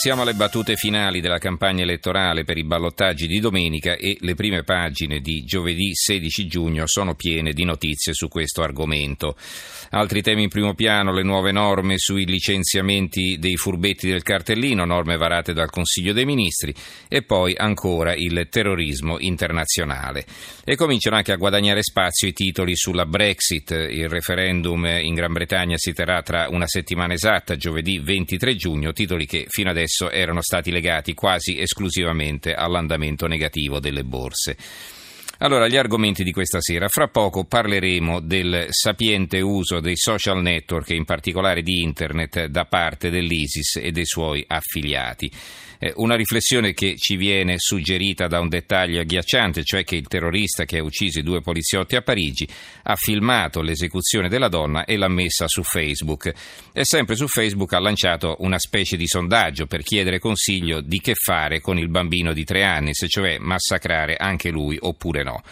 Siamo alle battute finali della campagna elettorale per i ballottaggi di domenica e le prime pagine di giovedì 16 giugno sono piene di notizie su questo argomento. Altri temi in primo piano, le nuove norme sui licenziamenti dei furbetti del cartellino, norme varate dal Consiglio dei Ministri e poi ancora il terrorismo internazionale. E cominciano anche a guadagnare spazio i titoli sulla Brexit. Il referendum in Gran Bretagna si terrà tra una settimana esatta, giovedì 23 giugno, titoli che fino adesso erano stati legati quasi esclusivamente all'andamento negativo delle borse. Allora, gli argomenti di questa sera. Fra poco parleremo del sapiente uso dei social network, in particolare di Internet, da parte dell'ISIS e dei suoi affiliati. Eh, una riflessione che ci viene suggerita da un dettaglio agghiacciante, cioè che il terrorista che ha ucciso i due poliziotti a Parigi ha filmato l'esecuzione della donna e l'ha messa su Facebook. E sempre su Facebook ha lanciato una specie di sondaggio per chiedere consiglio di che fare con il bambino di tre anni, se cioè massacrare anche lui oppure no.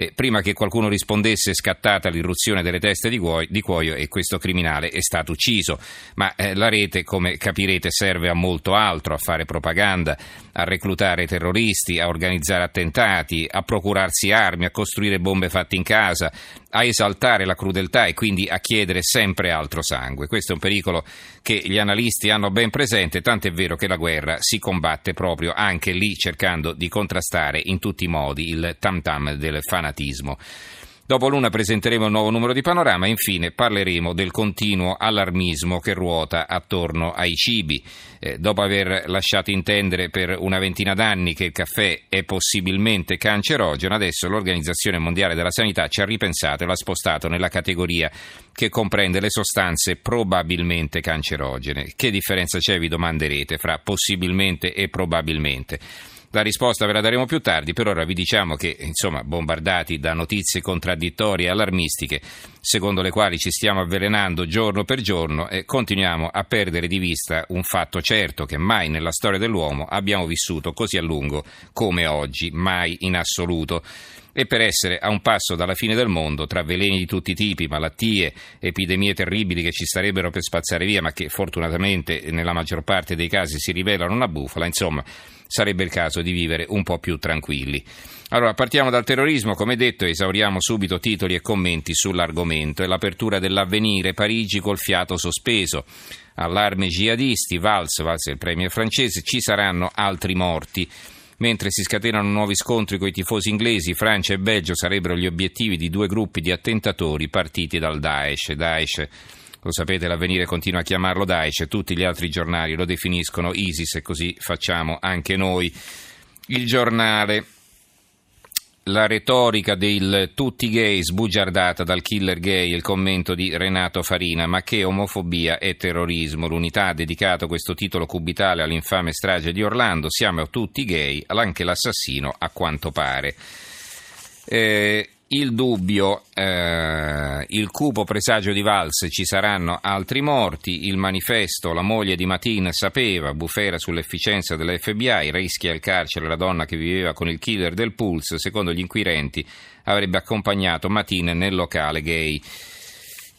Eh, prima che qualcuno rispondesse è scattata l'irruzione delle teste di, cuoio, di cuoio e questo criminale è stato ucciso. Ma eh, la rete, come capirete, serve a molto altro, a fare propaganda, a reclutare terroristi, a organizzare attentati, a procurarsi armi, a costruire bombe fatte in casa, a esaltare la crudeltà e quindi a chiedere sempre altro sangue. Questo è un pericolo che gli analisti hanno ben presente, tant'è vero che la guerra si combatte proprio anche lì cercando di contrastare in tutti i modi il tam tam del fanatismo. Dopo l'una presenteremo il nuovo numero di Panorama e infine parleremo del continuo allarmismo che ruota attorno ai cibi. Eh, dopo aver lasciato intendere per una ventina d'anni che il caffè è possibilmente cancerogeno, adesso l'Organizzazione Mondiale della Sanità ci ha ripensato e l'ha spostato nella categoria che comprende le sostanze probabilmente cancerogene. Che differenza c'è, vi domanderete, fra possibilmente e probabilmente? La risposta ve la daremo più tardi, per ora vi diciamo che, insomma, bombardati da notizie contraddittorie e allarmistiche, secondo le quali ci stiamo avvelenando giorno per giorno, e continuiamo a perdere di vista un fatto certo che mai nella storia dell'uomo abbiamo vissuto così a lungo come oggi, mai in assoluto e per essere a un passo dalla fine del mondo, tra veleni di tutti i tipi, malattie, epidemie terribili che ci starebbero per spazzare via, ma che fortunatamente nella maggior parte dei casi si rivelano una bufala, insomma, sarebbe il caso di vivere un po' più tranquilli. Allora, partiamo dal terrorismo, come detto, esauriamo subito titoli e commenti sull'argomento. È l'apertura dell'avvenire, Parigi col fiato sospeso. Allarme jihadisti, Valls, Valls è il premier francese, ci saranno altri morti. Mentre si scatenano nuovi scontri con i tifosi inglesi, Francia e Belgio sarebbero gli obiettivi di due gruppi di attentatori partiti dal Daesh. Daesh lo sapete, l'avvenire continua a chiamarlo Daesh, tutti gli altri giornali lo definiscono ISIS e così facciamo anche noi. Il giornale la retorica del tutti gay sbugiardata dal killer gay, il commento di Renato Farina, ma che omofobia e terrorismo. L'unità ha dedicato questo titolo cubitale all'infame strage di Orlando, siamo tutti gay, anche l'assassino a quanto pare. Eh, il dubbio, eh, il cupo presagio di Valls, ci saranno altri morti, il manifesto, la moglie di Matin sapeva, bufera sull'efficienza dell'FBI, rischia il carcere la donna che viveva con il killer del Pulse, secondo gli inquirenti avrebbe accompagnato Matin nel locale gay.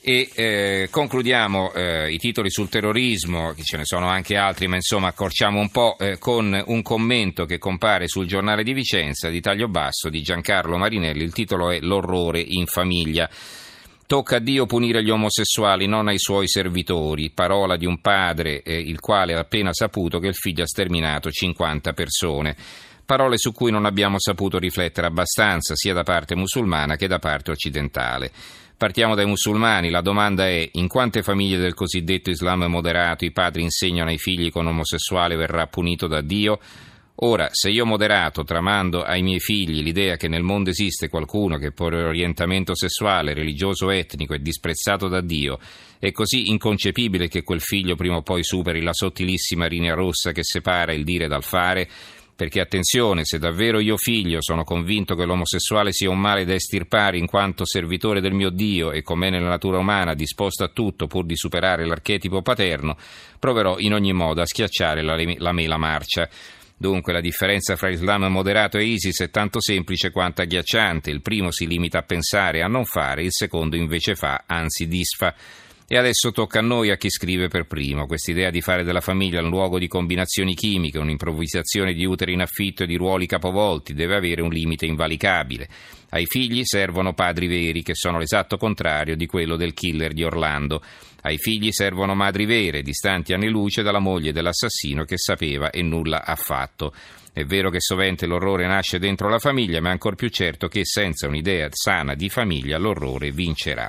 E eh, concludiamo eh, i titoli sul terrorismo, che ce ne sono anche altri, ma insomma accorciamo un po' eh, con un commento che compare sul giornale di Vicenza di taglio basso di Giancarlo Marinelli. Il titolo è L'orrore in famiglia. Tocca a Dio punire gli omosessuali, non ai suoi servitori. Parola di un padre, eh, il quale ha appena saputo che il figlio ha sterminato 50 persone parole su cui non abbiamo saputo riflettere abbastanza, sia da parte musulmana che da parte occidentale. Partiamo dai musulmani, la domanda è in quante famiglie del cosiddetto Islam moderato i padri insegnano ai figli che un omosessuale verrà punito da Dio? Ora, se io moderato tramando ai miei figli l'idea che nel mondo esiste qualcuno che per orientamento sessuale, religioso etnico è disprezzato da Dio, è così inconcepibile che quel figlio prima o poi superi la sottilissima linea rossa che separa il dire dal fare, perché attenzione, se davvero io figlio sono convinto che l'omosessuale sia un male da estirpare in quanto servitore del mio Dio e come nella natura umana disposto a tutto pur di superare l'archetipo paterno, proverò in ogni modo a schiacciare la, la mela marcia. Dunque la differenza fra Islam moderato e ISIS è tanto semplice quanto agghiacciante. Il primo si limita a pensare a non fare, il secondo invece fa, anzi disfa. E adesso tocca a noi, a chi scrive per primo. Quest'idea di fare della famiglia un luogo di combinazioni chimiche, un'improvvisazione di uteri in affitto e di ruoli capovolti, deve avere un limite invalicabile. Ai figli servono padri veri, che sono l'esatto contrario di quello del killer di Orlando. Ai figli servono madri vere, distanti anni luce dalla moglie dell'assassino che sapeva e nulla ha fatto. È vero che sovente l'orrore nasce dentro la famiglia, ma è ancor più certo che senza un'idea sana di famiglia l'orrore vincerà.